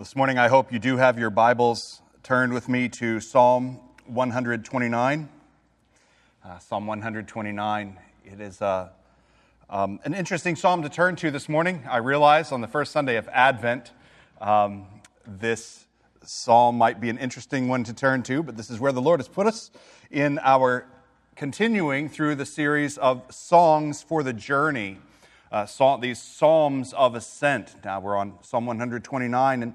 This morning, I hope you do have your Bibles turned with me to Psalm 129. Uh, psalm 129. It is uh, um, an interesting psalm to turn to this morning. I realize on the first Sunday of Advent, um, this psalm might be an interesting one to turn to, but this is where the Lord has put us in our continuing through the series of songs for the journey. Uh, these psalms of ascent. Now we're on Psalm 129, and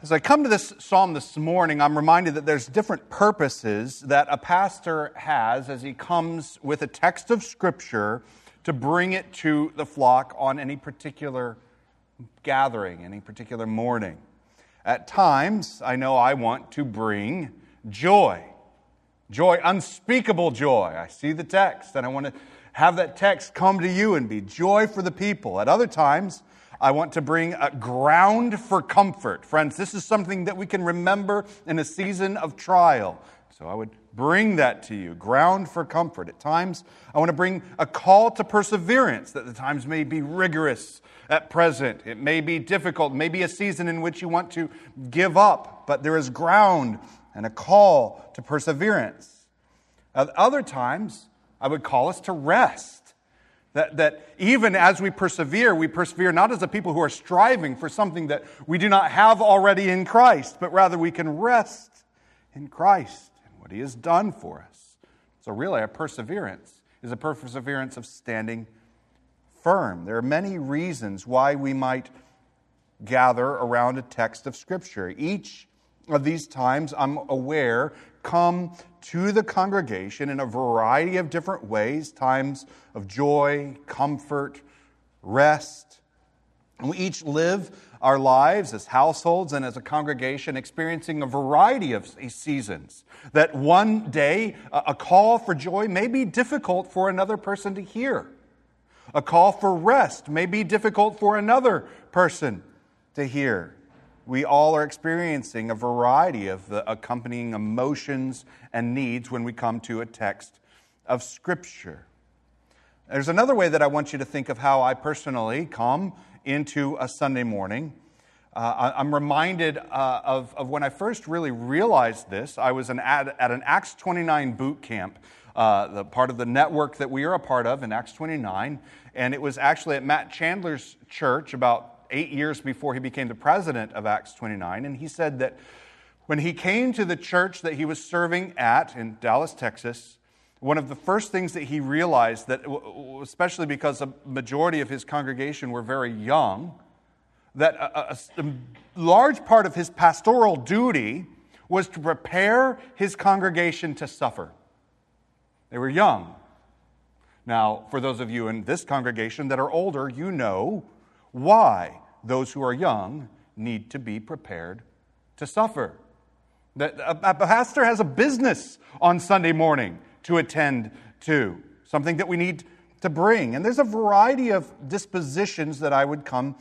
as I come to this psalm this morning, I'm reminded that there's different purposes that a pastor has as he comes with a text of Scripture to bring it to the flock on any particular gathering, any particular morning. At times, I know I want to bring joy. Joy, unspeakable joy. I see the text and I want to have that text come to you and be joy for the people. At other times, I want to bring a ground for comfort. Friends, this is something that we can remember in a season of trial. So I would bring that to you ground for comfort. At times, I want to bring a call to perseverance, that the times may be rigorous at present. It may be difficult, maybe a season in which you want to give up, but there is ground and a call to perseverance. At other times, I would call us to rest that, that even as we persevere, we persevere not as a people who are striving for something that we do not have already in Christ, but rather we can rest in Christ and what He has done for us. So, really, our perseverance is a perseverance of standing firm. There are many reasons why we might gather around a text of Scripture. Each of these times, I'm aware, come to the congregation in a variety of different ways times of joy, comfort, rest. And we each live our lives as households and as a congregation experiencing a variety of seasons. That one day, uh, a call for joy may be difficult for another person to hear. A call for rest may be difficult for another person to hear we all are experiencing a variety of the accompanying emotions and needs when we come to a text of Scripture. There's another way that I want you to think of how I personally come into a Sunday morning. Uh, I'm reminded uh, of, of when I first really realized this. I was an, at, at an Acts 29 boot camp, uh, the part of the network that we are a part of in Acts 29. And it was actually at Matt Chandler's church about eight years before he became the president of Acts 29. And he said that when he came to the church that he was serving at in Dallas, Texas, one of the first things that he realized that especially because a majority of his congregation were very young that a, a, a large part of his pastoral duty was to prepare his congregation to suffer they were young now for those of you in this congregation that are older you know why those who are young need to be prepared to suffer. A pastor has a business on Sunday morning to attend to, something that we need to bring. And there's a variety of dispositions that I would come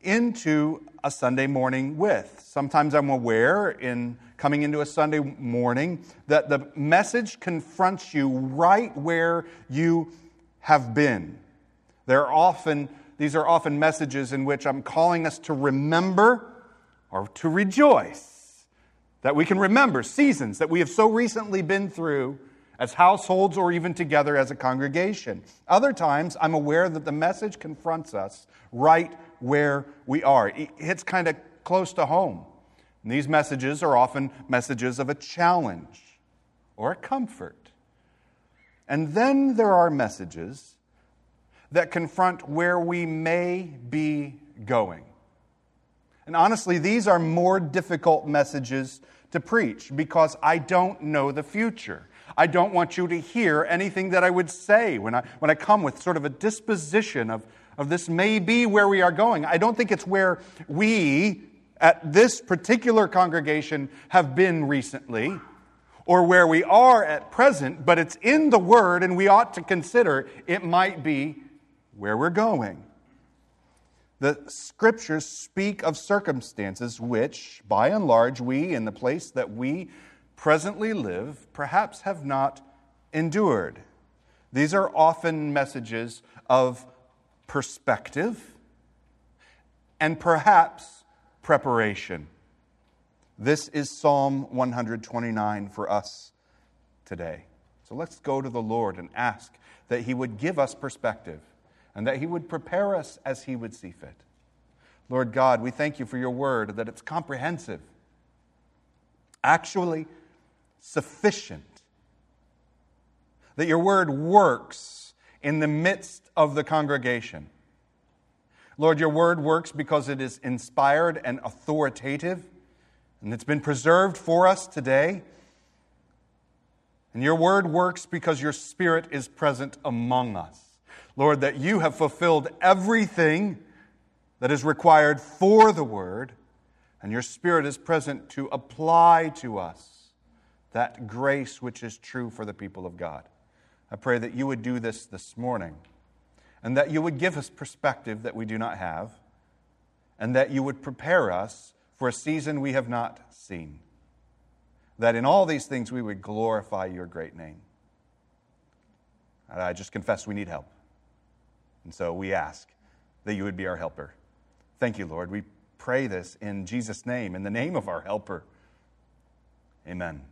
into a Sunday morning with. Sometimes I'm aware in coming into a Sunday morning that the message confronts you right where you have been. There are often these are often messages in which I'm calling us to remember or to rejoice. That we can remember seasons that we have so recently been through as households or even together as a congregation. Other times, I'm aware that the message confronts us right where we are. It hits kind of close to home. And these messages are often messages of a challenge or a comfort. And then there are messages that confront where we may be going. And honestly, these are more difficult messages to preach because I don't know the future. I don't want you to hear anything that I would say when I, when I come with sort of a disposition of, of this may be where we are going. I don't think it's where we, at this particular congregation, have been recently or where we are at present, but it's in the Word, and we ought to consider it might be where we're going. The scriptures speak of circumstances which, by and large, we, in the place that we presently live, perhaps have not endured. These are often messages of perspective and perhaps preparation. This is Psalm 129 for us today. So let's go to the Lord and ask that He would give us perspective and that He would prepare us as He would see fit. Lord God, we thank you for your word, that it's comprehensive, actually sufficient, that your word works in the midst of the congregation. Lord, your word works because it is inspired and authoritative, and it's been preserved for us today. And your word works because your spirit is present among us. Lord, that you have fulfilled everything that is required for the word, and your spirit is present to apply to us that grace which is true for the people of God. I pray that you would do this this morning, and that you would give us perspective that we do not have, and that you would prepare us for a season we have not seen that in all these things we would glorify your great name. And I just confess we need help. And so we ask that you would be our helper. Thank you, Lord. We pray this in Jesus' name, in the name of our helper. Amen.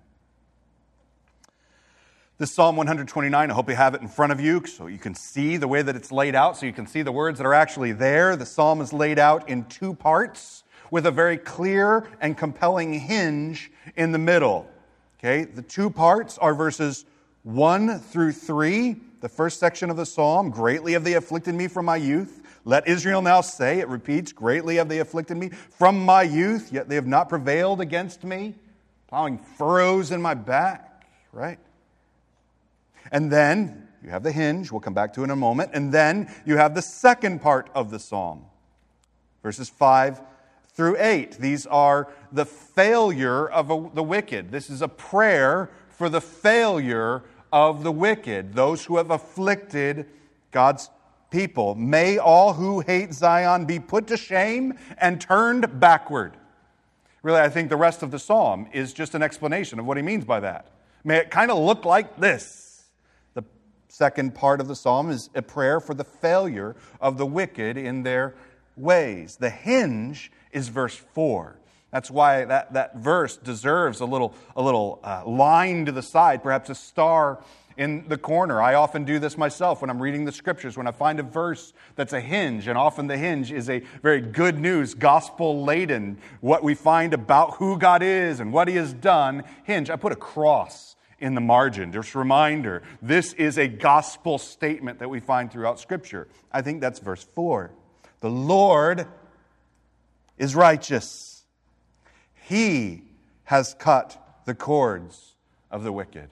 This Psalm 129, I hope you have it in front of you so you can see the way that it's laid out, so you can see the words that are actually there. The psalm is laid out in two parts with a very clear and compelling hinge in the middle. Okay, the two parts are verses 1 through 3. The first section of the psalm, greatly have they afflicted me from my youth. Let Israel now say, it repeats, greatly have they afflicted me from my youth, yet they have not prevailed against me, plowing furrows in my back, right? And then you have the hinge, we'll come back to in a moment, and then you have the second part of the psalm, verses 5 through 8. These are the failure of a, the wicked. This is a prayer for the failure of the wicked, those who have afflicted God's people. May all who hate Zion be put to shame and turned backward. Really, I think the rest of the psalm is just an explanation of what he means by that. May it kind of look like this. The second part of the psalm is a prayer for the failure of the wicked in their ways. The hinge is verse 4. That's why that, that verse deserves a little, a little uh, line to the side, perhaps a star in the corner. I often do this myself when I'm reading the scriptures, when I find a verse that's a hinge, and often the hinge is a very good news, gospel laden, what we find about who God is and what He has done. Hinge, I put a cross in the margin, just reminder. This is a gospel statement that we find throughout scripture. I think that's verse 4. The Lord is righteous. He has cut the cords of the wicked.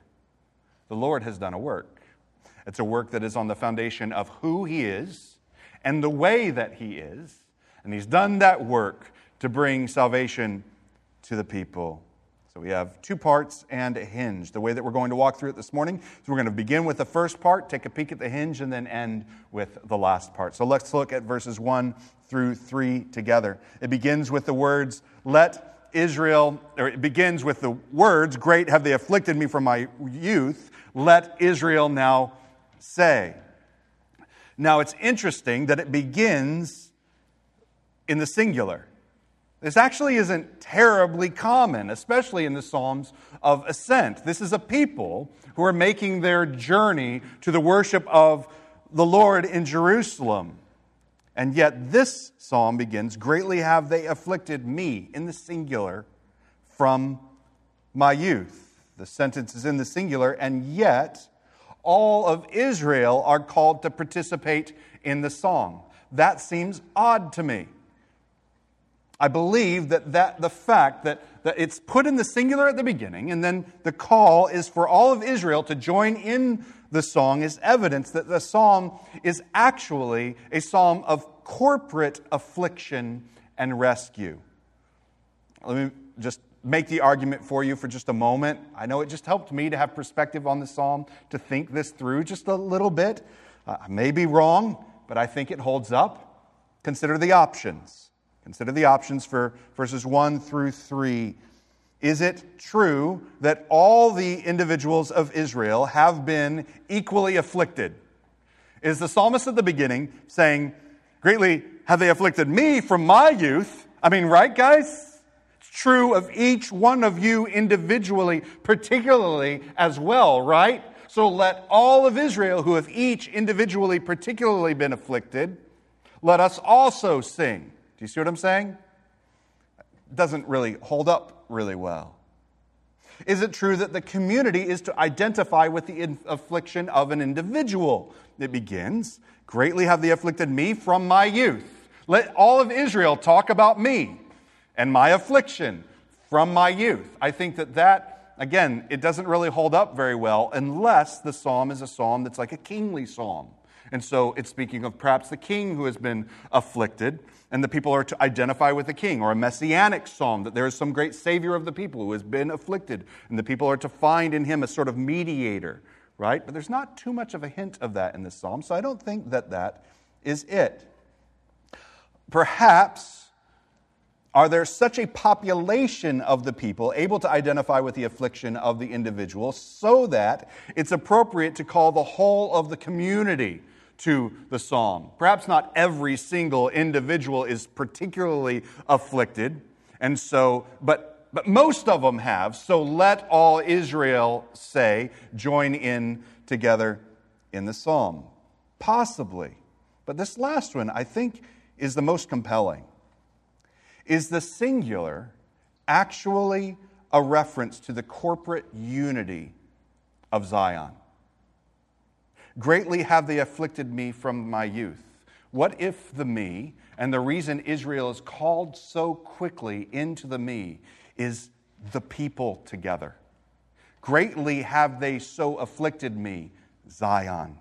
The Lord has done a work. It's a work that is on the foundation of who He is and the way that He is. And He's done that work to bring salvation to the people. So we have two parts and a hinge. The way that we're going to walk through it this morning is we're going to begin with the first part, take a peek at the hinge, and then end with the last part. So let's look at verses 1 through 3 together. It begins with the words, Let Israel, or it begins with the words, Great have they afflicted me from my youth. Let Israel now say. Now it's interesting that it begins in the singular. This actually isn't terribly common, especially in the Psalms of Ascent. This is a people who are making their journey to the worship of the Lord in Jerusalem. And yet, this psalm begins Greatly have they afflicted me, in the singular, from my youth. The sentence is in the singular, and yet, all of Israel are called to participate in the song. That seems odd to me. I believe that, that the fact that, that it's put in the singular at the beginning, and then the call is for all of Israel to join in the song, is evidence that the psalm is actually a psalm of corporate affliction and rescue. Let me just make the argument for you for just a moment. I know it just helped me to have perspective on the psalm, to think this through just a little bit. Uh, I may be wrong, but I think it holds up. Consider the options. Consider the options for verses 1 through 3. Is it true that all the individuals of Israel have been equally afflicted? Is the psalmist at the beginning saying, Greatly have they afflicted me from my youth, I mean, right, guys? It's true of each one of you individually, particularly as well, right? So let all of Israel, who have each individually, particularly been afflicted, let us also sing. Do you see what I'm saying? Doesn't really hold up really well. Is it true that the community is to identify with the affliction of an individual? It begins, Greatly have they afflicted me from my youth. Let all of Israel talk about me and my affliction from my youth. I think that that, again, it doesn't really hold up very well unless the psalm is a psalm that's like a kingly psalm. And so it's speaking of perhaps the king who has been afflicted, and the people are to identify with the king, or a messianic psalm that there is some great savior of the people who has been afflicted, and the people are to find in him a sort of mediator, right? But there's not too much of a hint of that in this psalm, so I don't think that that is it. Perhaps are there such a population of the people able to identify with the affliction of the individual so that it's appropriate to call the whole of the community to the psalm. Perhaps not every single individual is particularly afflicted, and so, but, but most of them have. So let all Israel say, join in together in the psalm. Possibly. But this last one, I think, is the most compelling. Is the singular actually a reference to the corporate unity of Zion? Greatly have they afflicted me from my youth. What if the me, and the reason Israel is called so quickly into the me, is the people together? Greatly have they so afflicted me, Zion.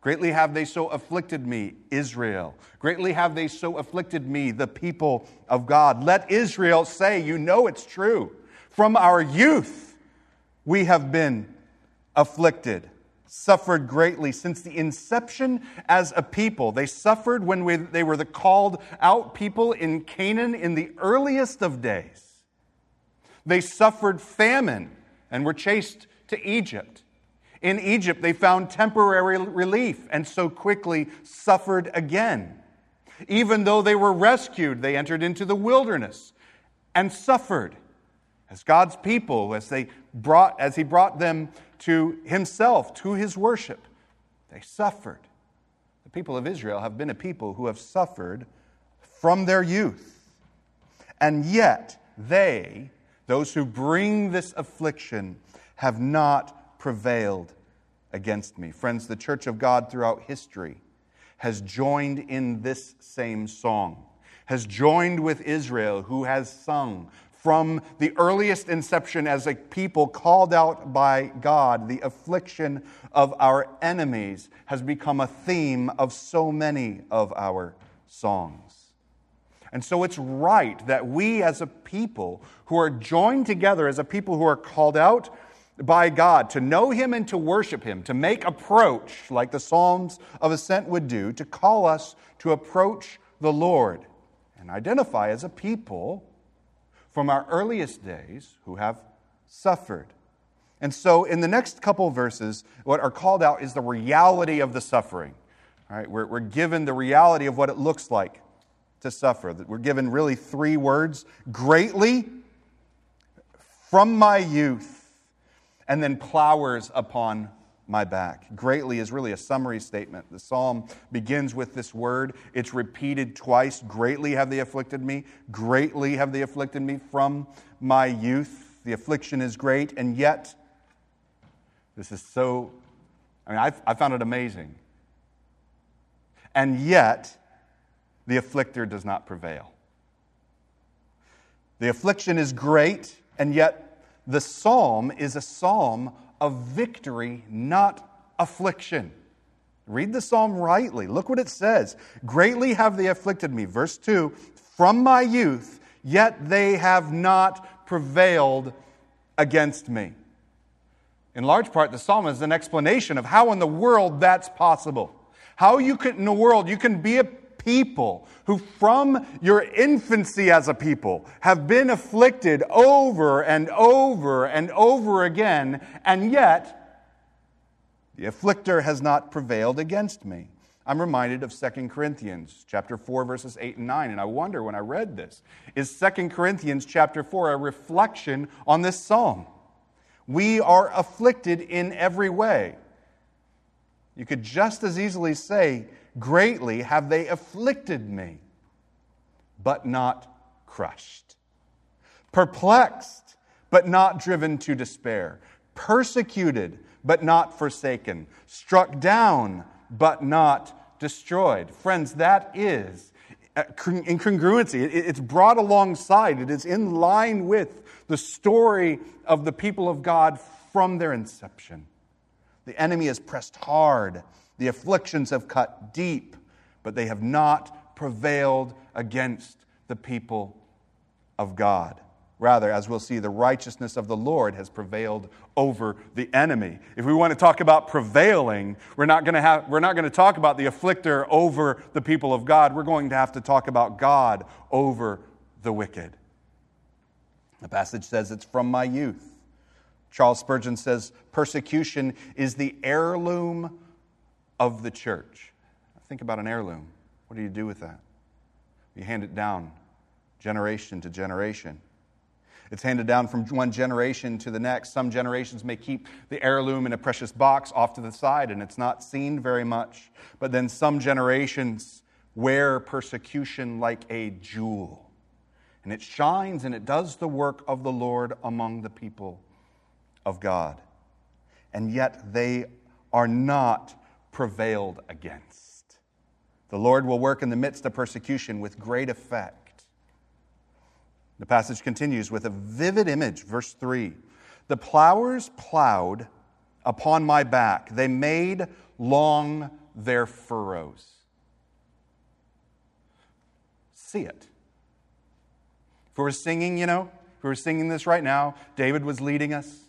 Greatly have they so afflicted me, Israel. Greatly have they so afflicted me, the people of God. Let Israel say, You know it's true. From our youth, we have been afflicted suffered greatly since the inception as a people. They suffered when we, they were the called out people in Canaan in the earliest of days. They suffered famine and were chased to Egypt. In Egypt, they found temporary relief and so quickly suffered again. Even though they were rescued, they entered into the wilderness and suffered as God's people as they brought as he brought them to himself, to his worship. They suffered. The people of Israel have been a people who have suffered from their youth. And yet, they, those who bring this affliction, have not prevailed against me. Friends, the church of God throughout history has joined in this same song, has joined with Israel, who has sung from the earliest inception as a people called out by God, the affliction of our enemies has become a theme of so many of our songs. And so it's right that we, as a people who are joined together, as a people who are called out by God to know Him and to worship Him, to make approach, like the Psalms of Ascent would do, to call us to approach the Lord and identify as a people from our earliest days who have suffered. And so, in the next couple verses, what are called out is the reality of the suffering. All right, we're, we're given the reality of what it looks like to suffer. We're given really three words greatly, from my youth, and then plowers upon my back. Greatly is really a summary statement. The psalm begins with this word. It's repeated twice. Greatly have they afflicted me. Greatly have they afflicted me from my youth. The affliction is great, and yet, this is so, I mean, I, I found it amazing. And yet, the afflictor does not prevail. The affliction is great, and yet the psalm is a psalm of victory, not affliction. Read the psalm rightly. Look what it says. Greatly have they afflicted me. Verse 2 From my youth, yet they have not prevailed against me. In large part, the psalm is an explanation of how in the world that's possible. How you can, in the world, you can be a people who, from your infancy as a people, have been afflicted over and over and over again, and yet the afflicter has not prevailed against me. I'm reminded of 2 Corinthians chapter 4 verses 8 and 9 and I wonder when I read this is 2 Corinthians chapter 4 a reflection on this psalm. We are afflicted in every way. You could just as easily say, Greatly have they afflicted me, but not crushed. Perplexed, but not driven to despair. Persecuted, but not forsaken. Struck down, but not destroyed. Friends, that is uh, incongruency. It's brought alongside, it is in line with the story of the people of God from their inception. The enemy has pressed hard, the afflictions have cut deep, but they have not prevailed against the people of God. Rather, as we'll see, the righteousness of the Lord has prevailed over the enemy. If we want to talk about prevailing, we're not going to, have, we're not going to talk about the afflictor over the people of God. We're going to have to talk about God over the wicked. The passage says it's from my youth. Charles Spurgeon says persecution is the heirloom of the church. Think about an heirloom. What do you do with that? You hand it down generation to generation. It's handed down from one generation to the next. Some generations may keep the heirloom in a precious box off to the side and it's not seen very much. But then some generations wear persecution like a jewel and it shines and it does the work of the Lord among the people of God. And yet they are not prevailed against. The Lord will work in the midst of persecution with great effect. The passage continues with a vivid image, verse 3. The plowers plowed upon my back, they made long their furrows. See it. If we were singing, you know, if we were singing this right now, David was leading us,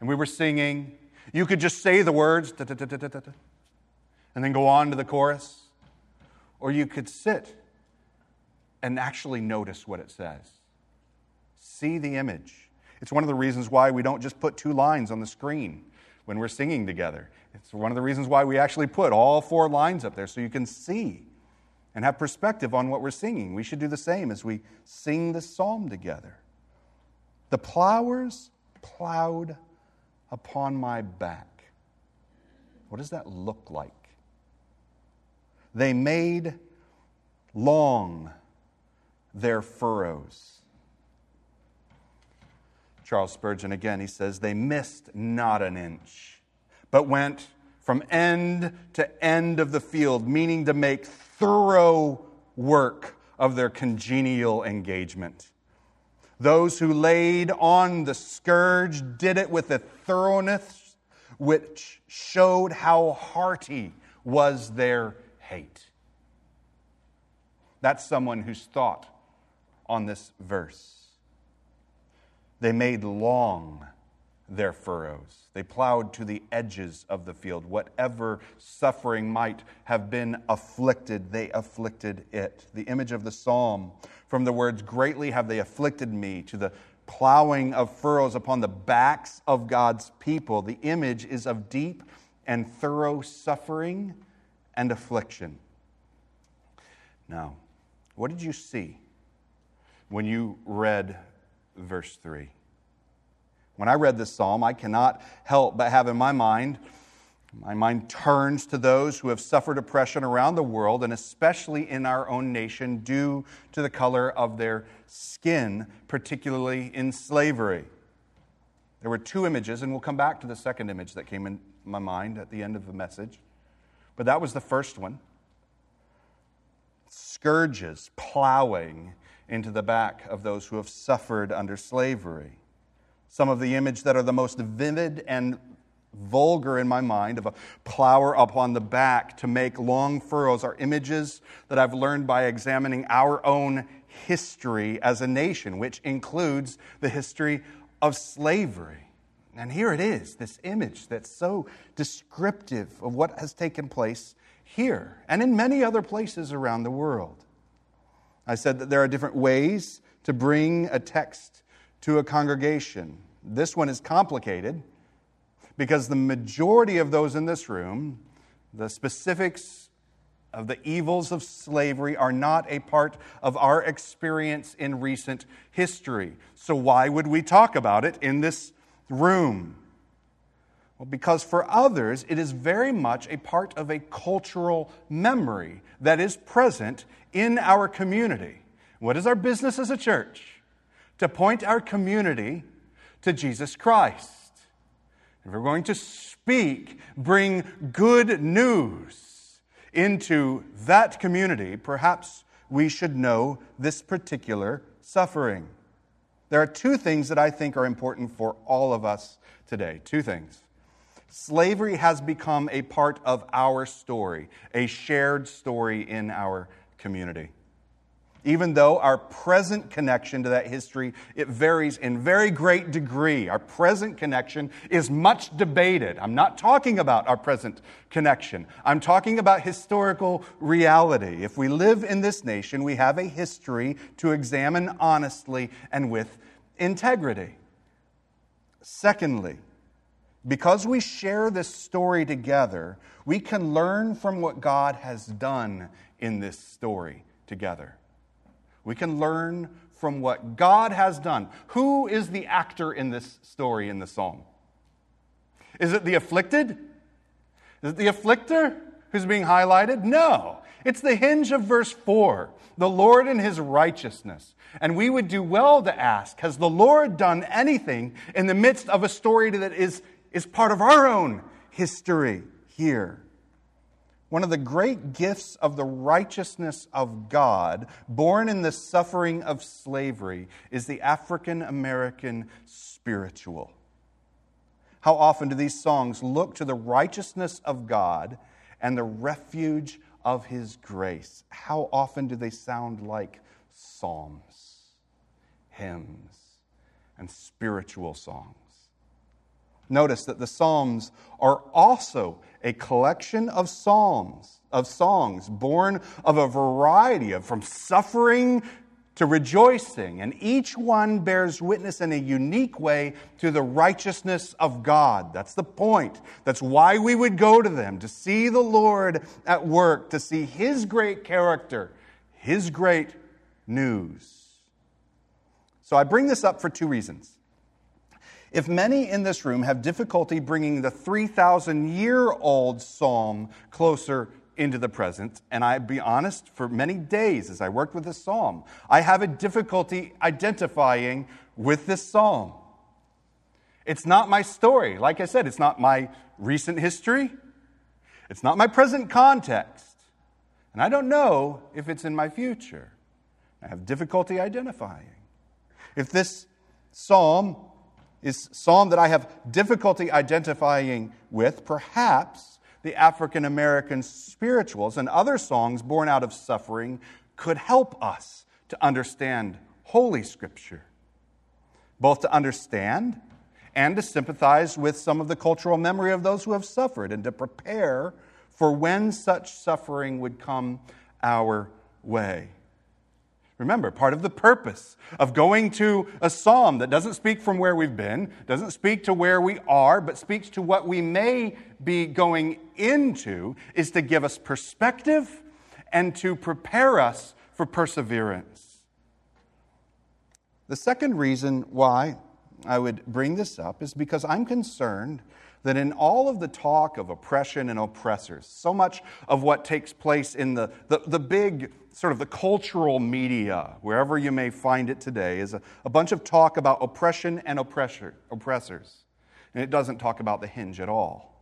and we were singing, you could just say the words, and then go on to the chorus. Or you could sit and actually notice what it says. See the image. It's one of the reasons why we don't just put two lines on the screen when we're singing together. It's one of the reasons why we actually put all four lines up there so you can see and have perspective on what we're singing. We should do the same as we sing this psalm together. The plowers plowed upon my back. What does that look like? They made long their furrows. Charles Spurgeon again, he says, they missed not an inch, but went from end to end of the field, meaning to make thorough work of their congenial engagement. Those who laid on the scourge did it with a thoroughness which showed how hearty was their hate. That's someone who's thought on this verse. They made long their furrows. They plowed to the edges of the field. Whatever suffering might have been afflicted, they afflicted it. The image of the psalm, from the words, Greatly have they afflicted me, to the plowing of furrows upon the backs of God's people, the image is of deep and thorough suffering and affliction. Now, what did you see when you read verse 3? When I read this psalm, I cannot help but have in my mind, my mind turns to those who have suffered oppression around the world, and especially in our own nation, due to the color of their skin, particularly in slavery. There were two images, and we'll come back to the second image that came in my mind at the end of the message. But that was the first one scourges plowing into the back of those who have suffered under slavery. Some of the images that are the most vivid and vulgar in my mind of a plower upon the back to make long furrows are images that I've learned by examining our own history as a nation, which includes the history of slavery. And here it is, this image that's so descriptive of what has taken place here and in many other places around the world. I said that there are different ways to bring a text to a congregation. This one is complicated because the majority of those in this room, the specifics of the evils of slavery are not a part of our experience in recent history. So, why would we talk about it in this room? Well, because for others, it is very much a part of a cultural memory that is present in our community. What is our business as a church? To point our community to Jesus Christ. If we're going to speak, bring good news into that community, perhaps we should know this particular suffering. There are two things that I think are important for all of us today. Two things. Slavery has become a part of our story, a shared story in our community even though our present connection to that history it varies in very great degree. Our present connection is much debated. I'm not talking about our present connection. I'm talking about historical reality. If we live in this nation we have a history to examine honestly and with integrity. Secondly because we share this story together we can learn from what god has done in this story together we can learn from what God has done. Who is the actor in this story in the psalm? Is it the afflicted? Is it the afflictor who's being highlighted? No. It's the hinge of verse 4 the Lord in his righteousness. And we would do well to ask Has the Lord done anything in the midst of a story that is, is part of our own history here? One of the great gifts of the righteousness of God, born in the suffering of slavery, is the African American spiritual. How often do these songs look to the righteousness of God and the refuge of His grace? How often do they sound like psalms, hymns, and spiritual songs? Notice that the Psalms are also a collection of psalms, of songs born of a variety of from suffering to rejoicing, and each one bears witness in a unique way to the righteousness of God. That's the point. That's why we would go to them, to see the Lord at work, to see His great character, His great news. So I bring this up for two reasons. If many in this room have difficulty bringing the 3,000 year old psalm closer into the present, and I be honest, for many days as I worked with this psalm, I have a difficulty identifying with this psalm. It's not my story. Like I said, it's not my recent history, it's not my present context, and I don't know if it's in my future. I have difficulty identifying. If this psalm is psalm that I have difficulty identifying with, perhaps the African American spirituals and other songs born out of suffering could help us to understand Holy Scripture, both to understand and to sympathize with some of the cultural memory of those who have suffered and to prepare for when such suffering would come our way. Remember, part of the purpose of going to a psalm that doesn't speak from where we've been, doesn't speak to where we are, but speaks to what we may be going into, is to give us perspective and to prepare us for perseverance. The second reason why I would bring this up is because I'm concerned that in all of the talk of oppression and oppressors, so much of what takes place in the, the, the big sort of the cultural media, wherever you may find it today, is a, a bunch of talk about oppression and oppressor, oppressors. And it doesn't talk about the hinge at all.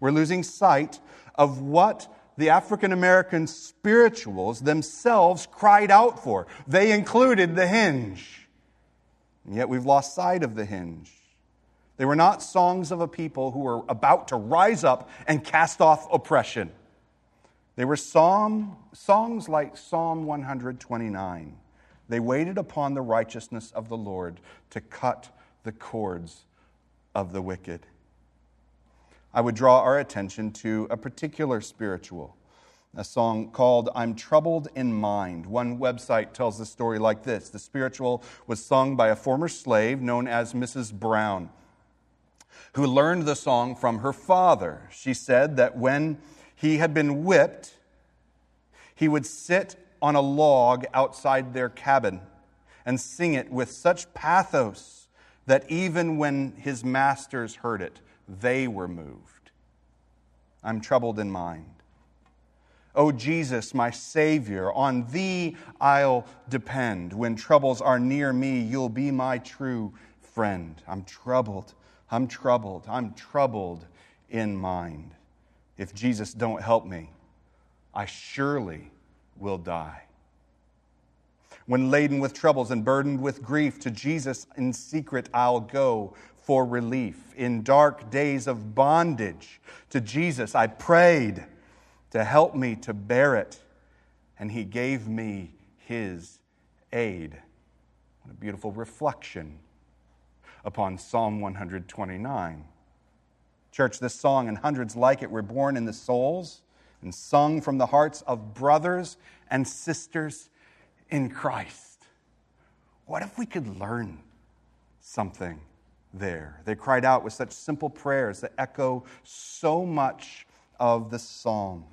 We're losing sight of what the African American spirituals themselves cried out for. They included the hinge. And yet we've lost sight of the hinge. They were not songs of a people who were about to rise up and cast off oppression. They were psalm, songs like Psalm 129. They waited upon the righteousness of the Lord to cut the cords of the wicked. I would draw our attention to a particular spiritual, a song called I'm Troubled in Mind. One website tells the story like this The spiritual was sung by a former slave known as Mrs. Brown, who learned the song from her father. She said that when he had been whipped He would sit on a log outside their cabin and sing it with such pathos that even when his masters heard it, they were moved. I'm troubled in mind. O Jesus, my Savior, on thee I'll depend. When troubles are near me, you'll be my true friend. I'm troubled. I'm troubled. I'm troubled in mind. If Jesus don't help me, I surely will die. When laden with troubles and burdened with grief, to Jesus in secret I'll go for relief. In dark days of bondage, to Jesus I prayed to help me to bear it, and he gave me his aid. What a beautiful reflection upon Psalm 129. Church, this song and hundreds like it were born in the souls and sung from the hearts of brothers and sisters in Christ. What if we could learn something there? They cried out with such simple prayers that echo so much of the Psalms.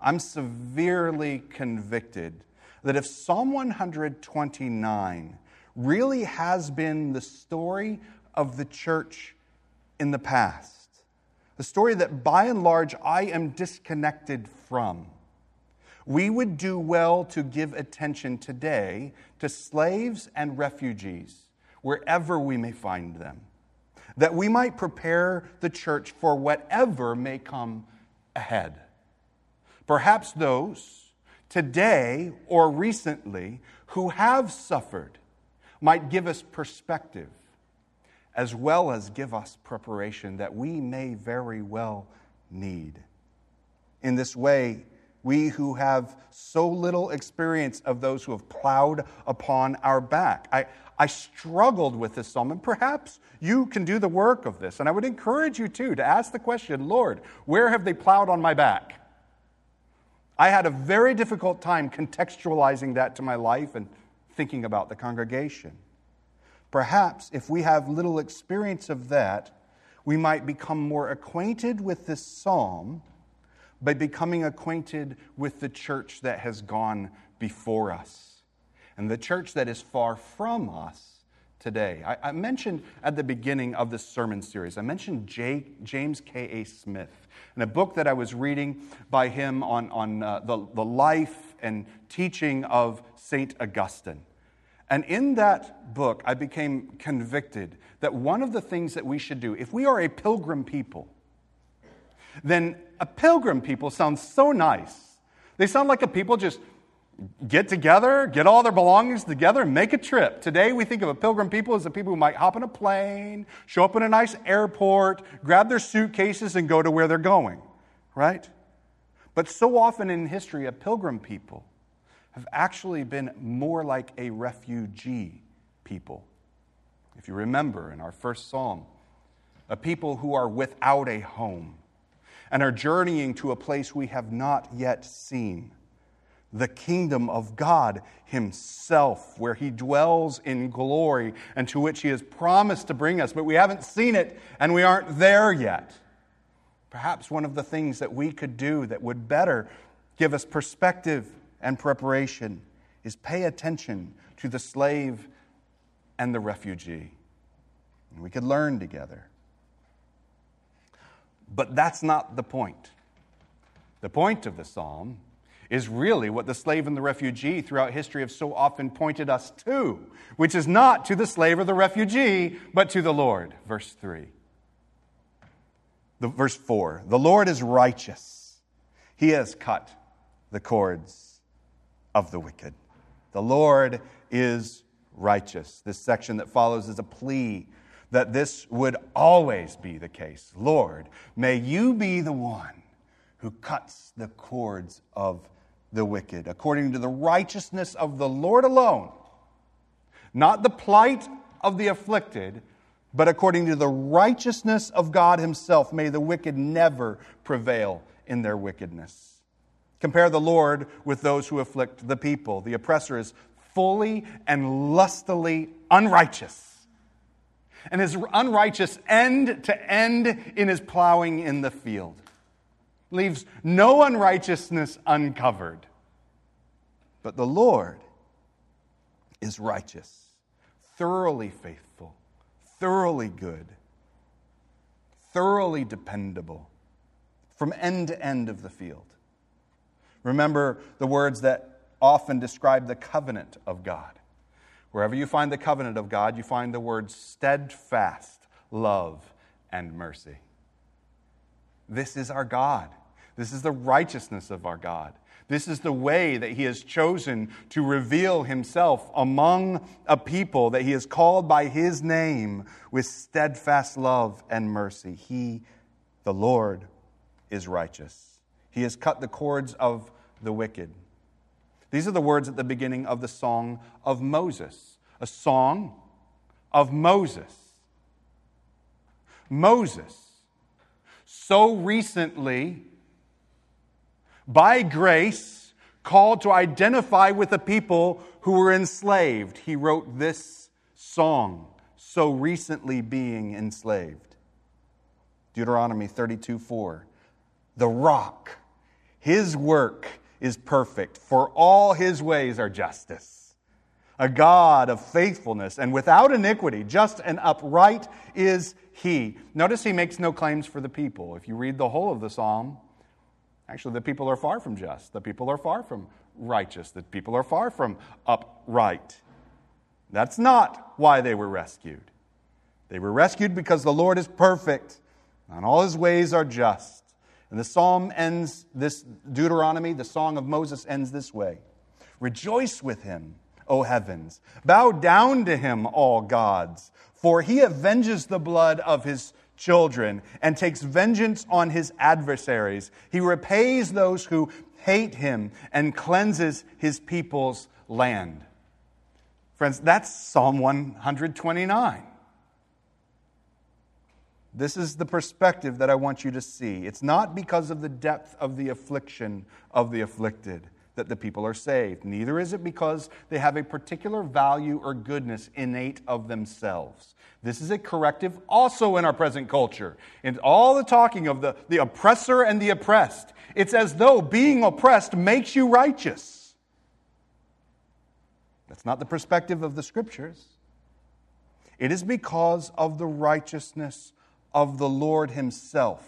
I'm severely convicted that if Psalm 129 really has been the story of the church in the past, the story that by and large I am disconnected from, we would do well to give attention today to slaves and refugees, wherever we may find them, that we might prepare the church for whatever may come ahead. Perhaps those today or recently who have suffered might give us perspective as well as give us preparation that we may very well need. In this way, we who have so little experience of those who have plowed upon our back. I, I struggled with this psalm, and perhaps you can do the work of this. And I would encourage you too to ask the question Lord, where have they plowed on my back? I had a very difficult time contextualizing that to my life and thinking about the congregation. Perhaps if we have little experience of that, we might become more acquainted with this psalm by becoming acquainted with the church that has gone before us and the church that is far from us today. I, I mentioned at the beginning of this sermon series, I mentioned J, James K.A. Smith and a book that I was reading by him on, on uh, the, the life and teaching of St. Augustine. And in that book, I became convicted that one of the things that we should do, if we are a pilgrim people, then a pilgrim people sounds so nice. They sound like a people just get together, get all their belongings together, and make a trip. Today, we think of a pilgrim people as the people who might hop in a plane, show up in a nice airport, grab their suitcases, and go to where they're going, right? But so often in history, a pilgrim people have actually been more like a refugee people. If you remember in our first psalm, a people who are without a home and are journeying to a place we have not yet seen the kingdom of God Himself, where He dwells in glory and to which He has promised to bring us, but we haven't seen it and we aren't there yet. Perhaps one of the things that we could do that would better give us perspective and preparation is pay attention to the slave and the refugee. And we could learn together. But that's not the point. The point of the psalm is really what the slave and the refugee throughout history have so often pointed us to, which is not to the slave or the refugee, but to the Lord. Verse 3. The, verse 4 The Lord is righteous, He has cut the cords of the wicked. The Lord is righteous. This section that follows is a plea that this would always be the case. Lord, may you be the one who cuts the cords of the wicked, according to the righteousness of the Lord alone, not the plight of the afflicted, but according to the righteousness of God Himself, may the wicked never prevail in their wickedness. Compare the Lord with those who afflict the people. The oppressor is fully and lustily unrighteous. And his unrighteous end to end in his plowing in the field. leaves no unrighteousness uncovered. But the Lord is righteous, thoroughly faithful, thoroughly good, thoroughly dependable from end to end of the field. Remember the words that often describe the covenant of God. Wherever you find the covenant of God, you find the words steadfast, love, and mercy. This is our God. This is the righteousness of our God. This is the way that He has chosen to reveal Himself among a people that He has called by His name with steadfast love and mercy. He, the Lord, is righteous. He has cut the cords of the wicked. These are the words at the beginning of the song of Moses, a song of Moses. Moses, so recently, by grace, called to identify with the people who were enslaved, he wrote this song, so recently being enslaved. Deuteronomy 32 4. The rock, his work is perfect, for all his ways are justice. A God of faithfulness and without iniquity, just and upright is he. Notice he makes no claims for the people. If you read the whole of the psalm, actually, the people are far from just. The people are far from righteous. The people are far from upright. That's not why they were rescued. They were rescued because the Lord is perfect and all his ways are just. And the psalm ends, this Deuteronomy, the song of Moses ends this way Rejoice with him, O heavens. Bow down to him, all gods. For he avenges the blood of his children and takes vengeance on his adversaries. He repays those who hate him and cleanses his people's land. Friends, that's Psalm 129. This is the perspective that I want you to see. It's not because of the depth of the affliction of the afflicted that the people are saved. Neither is it because they have a particular value or goodness innate of themselves. This is a corrective also in our present culture. In all the talking of the, the oppressor and the oppressed, it's as though being oppressed makes you righteous. That's not the perspective of the scriptures. It is because of the righteousness of the Lord Himself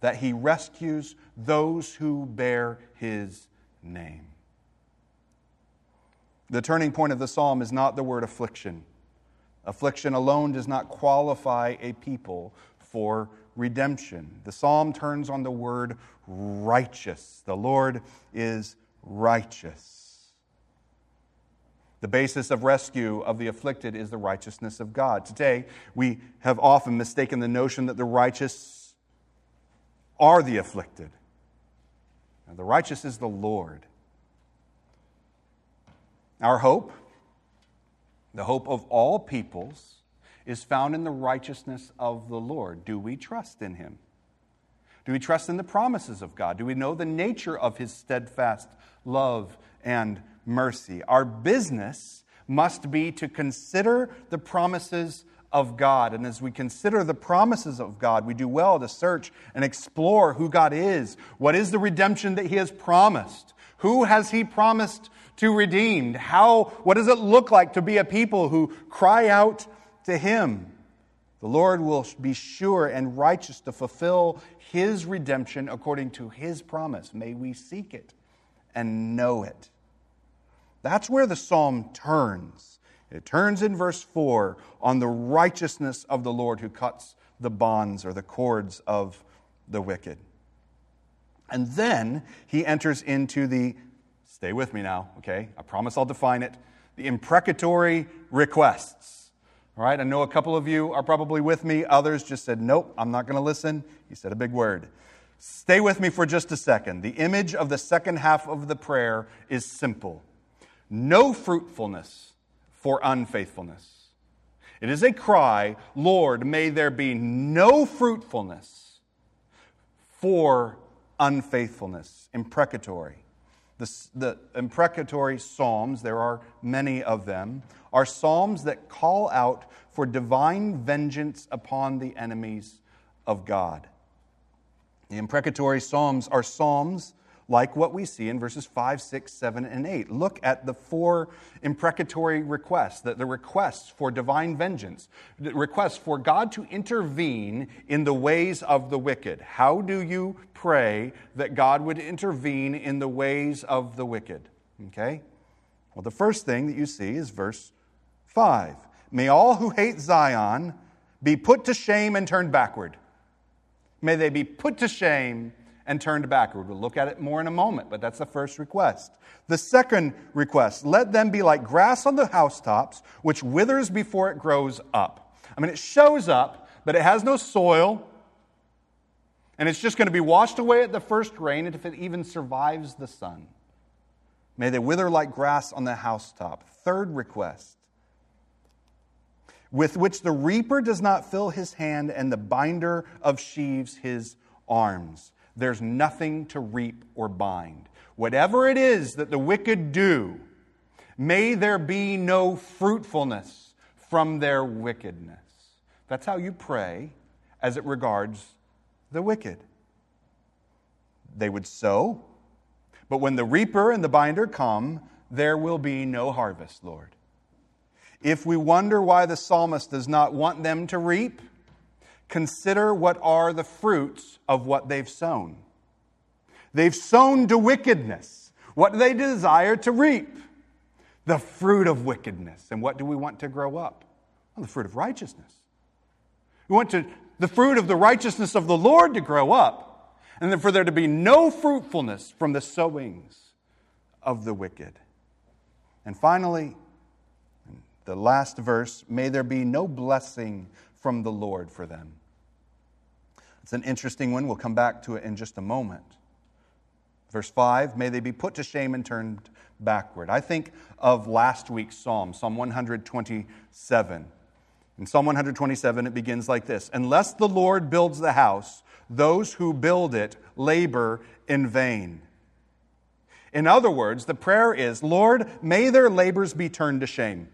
that He rescues those who bear His name. The turning point of the psalm is not the word affliction. Affliction alone does not qualify a people for redemption. The psalm turns on the word righteous. The Lord is righteous. The basis of rescue of the afflicted is the righteousness of God. Today, we have often mistaken the notion that the righteous are the afflicted. Now, the righteous is the Lord. Our hope, the hope of all peoples, is found in the righteousness of the Lord. Do we trust in Him? Do we trust in the promises of God? Do we know the nature of His steadfast love and mercy. Our business must be to consider the promises of God. And as we consider the promises of God, we do well to search and explore who God is. What is the redemption that He has promised? Who has He promised to redeem? How, what does it look like to be a people who cry out to Him? The Lord will be sure and righteous to fulfill His redemption according to His promise. May we seek it and know it. That's where the psalm turns. It turns in verse 4 on the righteousness of the Lord who cuts the bonds or the cords of the wicked. And then he enters into the, stay with me now, okay? I promise I'll define it. The imprecatory requests. All right, I know a couple of you are probably with me. Others just said, nope, I'm not going to listen. He said a big word. Stay with me for just a second. The image of the second half of the prayer is simple no fruitfulness for unfaithfulness. It is a cry, Lord, may there be no fruitfulness for unfaithfulness. Imprecatory. The, the, imprecatory psalms, there are many of them, are psalms that call out for divine vengeance upon the enemies of God. The imprecatory psalms are psalms like what we see in verses 5, 6, 7, and 8. Look at the four imprecatory requests, the, the requests for divine vengeance, the requests for God to intervene in the ways of the wicked. How do you pray that God would intervene in the ways of the wicked? Okay? Well, the first thing that you see is verse 5. May all who hate Zion be put to shame and turned backward. May they be put to shame and turned backward. We'll look at it more in a moment, but that's the first request. The second request let them be like grass on the housetops, which withers before it grows up. I mean, it shows up, but it has no soil, and it's just going to be washed away at the first rain, and if it even survives the sun. May they wither like grass on the housetop. Third request with which the reaper does not fill his hand and the binder of sheaves his arms there's nothing to reap or bind. Whatever it is that the wicked do, may there be no fruitfulness from their wickedness. That's how you pray as it regards the wicked. They would sow, but when the reaper and the binder come, there will be no harvest, Lord. If we wonder why the psalmist does not want them to reap, Consider what are the fruits of what they've sown. They've sown to wickedness. What do they desire to reap? The fruit of wickedness. And what do we want to grow up? Well, the fruit of righteousness. We want to, the fruit of the righteousness of the Lord to grow up, and then for there to be no fruitfulness from the sowings of the wicked. And finally, the last verse, may there be no blessing from the Lord for them. It's an interesting one. We'll come back to it in just a moment. Verse 5 May they be put to shame and turned backward. I think of last week's psalm, Psalm 127. In Psalm 127, it begins like this Unless the Lord builds the house, those who build it labor in vain. In other words, the prayer is Lord, may their labors be turned to shame.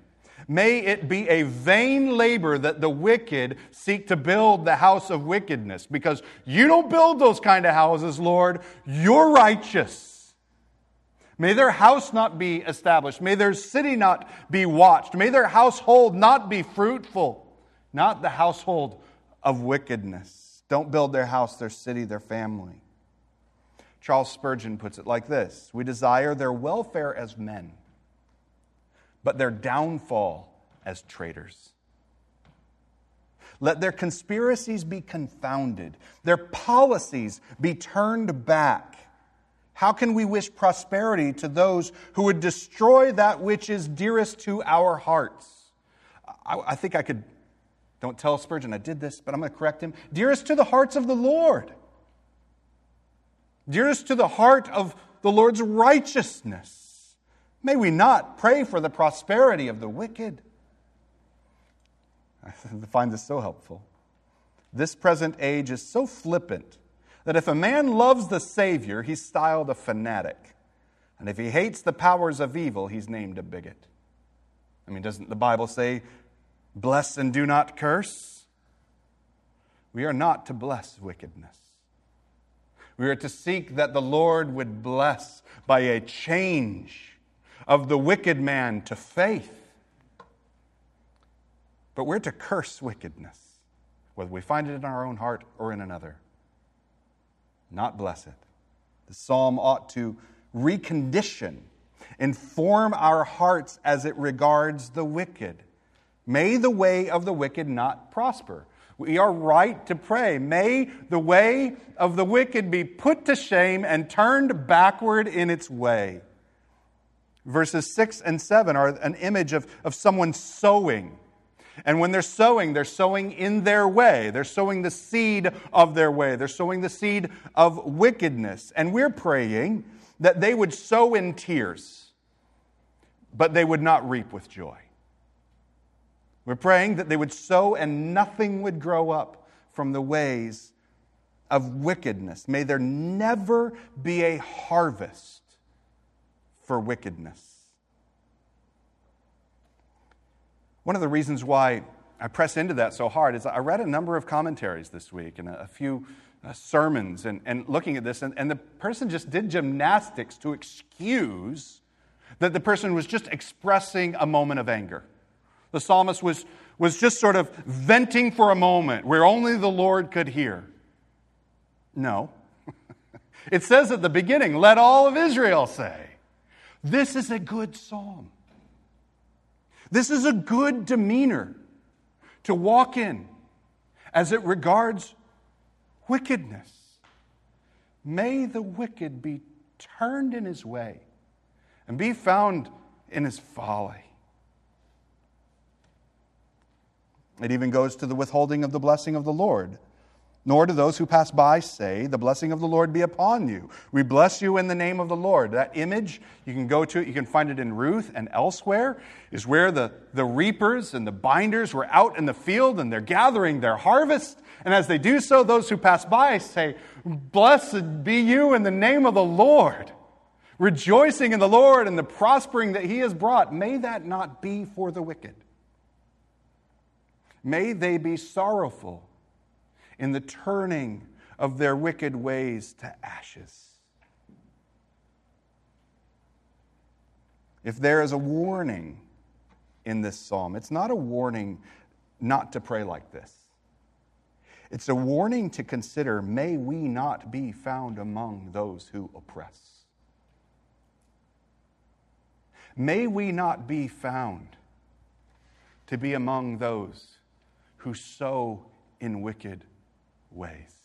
May it be a vain labor that the wicked seek to build the house of wickedness, because you don't build those kind of houses, Lord. You're righteous. May their house not be established. May their city not be watched. May their household not be fruitful, not the household of wickedness. Don't build their house, their city, their family. Charles Spurgeon puts it like this We desire their welfare as men but their downfall as traitors. Let their conspiracies be confounded, their policies be turned back. How can we wish prosperity to those who would destroy that which is dearest to our hearts? I, I think I could, don't tell Spurgeon I did this, but I'm going to correct him. Dearest to the hearts of the Lord, dearest to the heart of the Lord's righteousness. May we not pray for the prosperity of the wicked. I find this so helpful. This present age is so flippant that if a man loves the Savior, he's styled a fanatic. And if he hates the powers of evil, he's named a bigot. I mean, doesn't the Bible say, bless and do not curse? We are not to bless wickedness. We are to seek that the Lord would bless by a change of the wicked man to faith. But we're to curse wickedness, whether we find it in our own heart or in another. Not bless it. The psalm ought to recondition, inform our hearts as it regards the wicked. May the way of the wicked not prosper. We are right to pray. May the way of the wicked be put to shame and turned backward in its way. Verses 6 and 7 are an image of, of someone sowing. And when they're sowing, they're sowing in their way. They're sowing the seed of their way. They're sowing the seed of wickedness. And we're praying that they would sow in tears, but they would not reap with joy. We're praying that they would sow and nothing would grow up from the ways of wickedness. May there never be a harvest for wickedness. One of the reasons why I press into that so hard is I read a number of commentaries this week and a few uh, sermons and, and looking at this, and, and the person just did gymnastics to excuse that the person was just expressing a moment of anger. The psalmist was, was just sort of venting for a moment where only the Lord could hear. No. it says at the beginning, let all of Israel say, This is a good psalm. This is a good demeanor to walk in as it regards wickedness. May the wicked be turned in his way and be found in his folly. It even goes to the withholding of the blessing of the Lord. Nor do those who pass by say, The blessing of the Lord be upon you. We bless you in the name of the Lord. That image, you can go to it, you can find it in Ruth and elsewhere, is where the, the reapers and the binders were out in the field and they're gathering their harvest. And as they do so, those who pass by say, Blessed be you in the name of the Lord. Rejoicing in the Lord and the prospering that he has brought. May that not be for the wicked. May they be sorrowful in the turning of their wicked ways to ashes. If there is a warning in this psalm, it's not a warning not to pray like this. It's a warning to consider may we not be found among those who oppress. May we not be found to be among those who sow in wicked ways.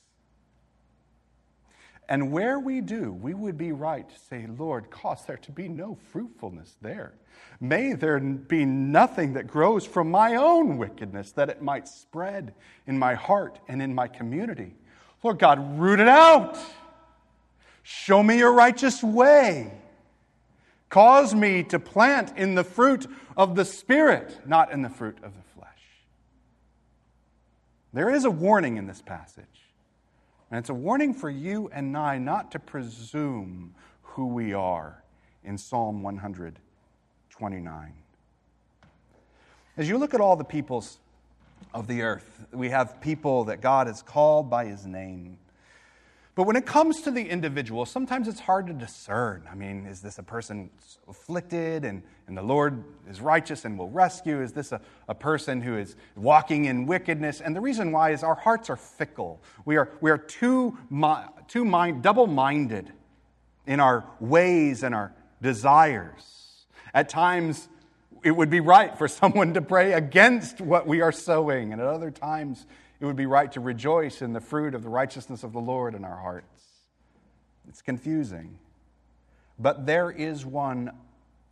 And where we do, we would be right to say, Lord, cause there to be no fruitfulness there. May there be nothing that grows from my own wickedness that it might spread in my heart and in my community. Lord God, root it out. Show me your righteous way. Cause me to plant in the fruit of the Spirit, not in the fruit of the there is a warning in this passage. And it's a warning for you and I not to presume who we are in Psalm 129. As you look at all the peoples of the earth, we have people that God has called by his name. But when it comes to the individual, sometimes it's hard to discern. I mean, is this a person afflicted and, and the Lord is righteous and will rescue? Is this a, a person who is walking in wickedness? And the reason why is our hearts are fickle. We are, we are too, too mind, double minded in our ways and our desires. At times, it would be right for someone to pray against what we are sowing, and at other times, it would be right to rejoice in the fruit of the righteousness of the Lord in our hearts. It's confusing. But there is one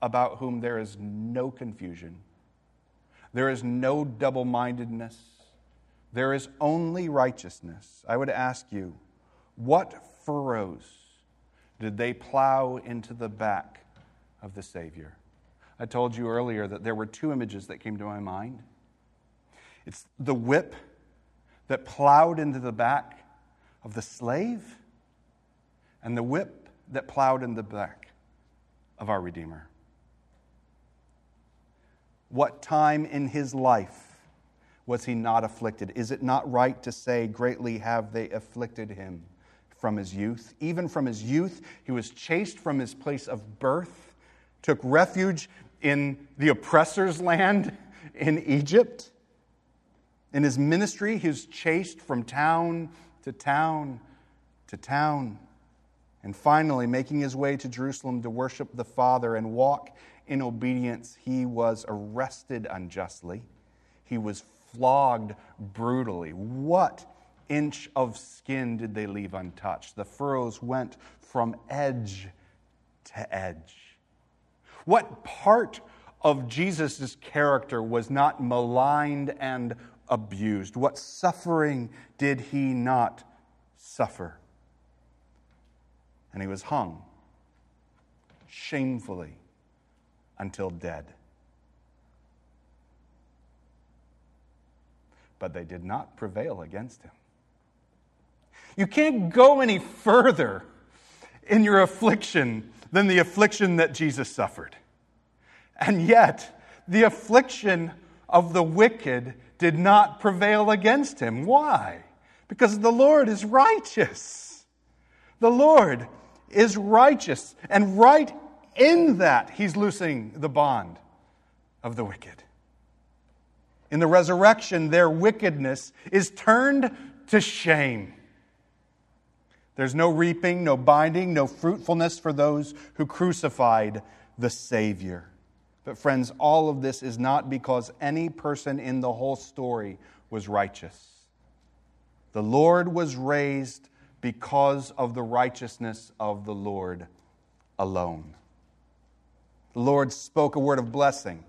about whom there is no confusion, there is no double mindedness, there is only righteousness. I would ask you, what furrows did they plow into the back of the Savior? I told you earlier that there were two images that came to my mind. It's the whip that plowed into the back of the slave and the whip that plowed in the back of our Redeemer. What time in his life was he not afflicted? Is it not right to say, Greatly have they afflicted him from his youth? Even from his youth, he was chased from his place of birth, took refuge in the oppressor's land in Egypt. In his ministry, he was chased from town to town to town. And finally, making his way to Jerusalem to worship the Father and walk in obedience, he was arrested unjustly. He was flogged brutally. What inch of skin did they leave untouched? The furrows went from edge to edge. What part of Jesus' character was not maligned and abused? What suffering did he not suffer? And he was hung shamefully until dead. But they did not prevail against him. You can't go any further in your affliction than the affliction that Jesus suffered. And yet, the affliction of the wicked did not prevail against him. Why? Because the Lord is righteous. The Lord is righteous. And right in that, He's loosing the bond of the wicked. In the resurrection, their wickedness is turned to shame. There's no reaping, no binding, no fruitfulness for those who crucified the Savior. But, friends, all of this is not because any person in the whole story was righteous. The Lord was raised because of the righteousness of the Lord alone. The Lord spoke a word of blessing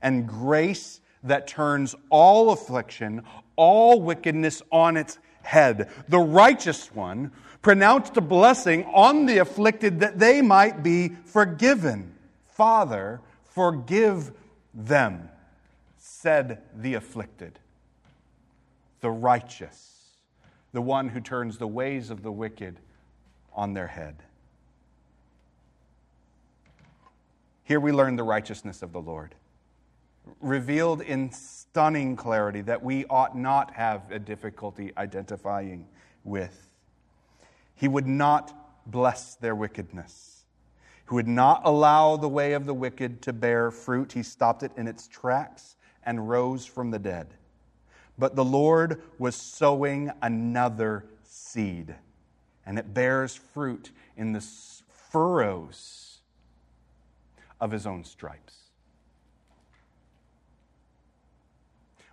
and grace that turns all affliction, all wickedness on its head. The righteous one pronounced a blessing on the afflicted that they might be forgiven. Father, forgive them, said the afflicted. The righteous, the one who turns the ways of the wicked on their head. Here we learn the righteousness of the Lord, revealed in stunning clarity that we ought not have a difficulty identifying with. He would not bless their wickedness. He would not allow the way of the wicked to bear fruit. He stopped it in its tracks and rose from the dead. But the Lord was sowing another seed, and it bears fruit in the furrows of his own stripes.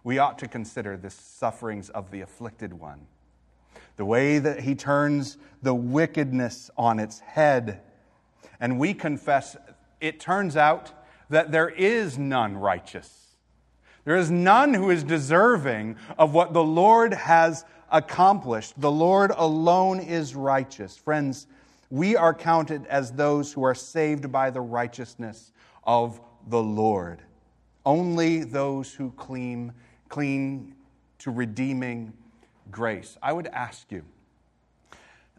We ought to consider the sufferings of the afflicted one the way that he turns the wickedness on its head. And we confess, it turns out that there is none righteous. There is none who is deserving of what the Lord has accomplished. The Lord alone is righteous. Friends, we are counted as those who are saved by the righteousness of the Lord. Only those who clean, clean to redeeming grace. I would ask you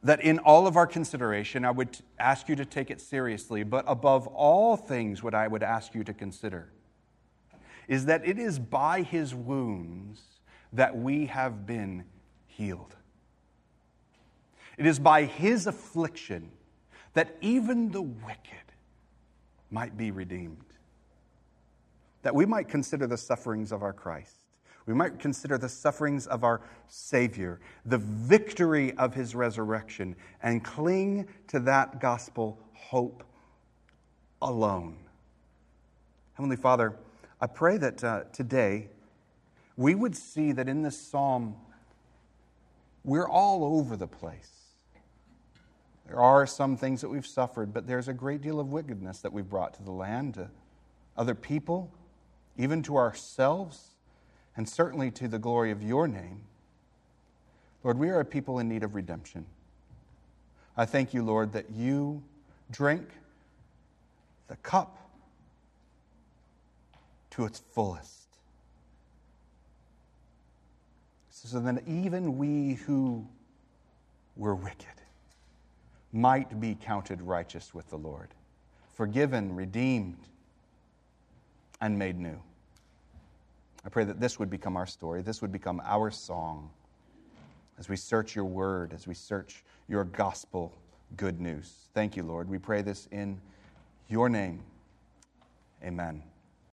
that in all of our consideration, I would ask you to take it seriously, but above all things, what I would ask you to consider is that it is by his wounds that we have been healed. It is by his affliction that even the wicked might be redeemed, that we might consider the sufferings of our Christ we might consider the sufferings of our Savior, the victory of his resurrection, and cling to that gospel hope alone. Heavenly Father, I pray that uh, today we would see that in this psalm, we're all over the place. There are some things that we've suffered, but there's a great deal of wickedness that we've brought to the land, to other people, even to ourselves and certainly to the glory of your name. Lord, we are a people in need of redemption. I thank you, Lord, that you drink the cup to its fullest. So that even we who were wicked might be counted righteous with the Lord, forgiven, redeemed, and made new. I pray that this would become our story, this would become our song as we search your word, as we search your gospel good news. Thank you, Lord. We pray this in your name. Amen.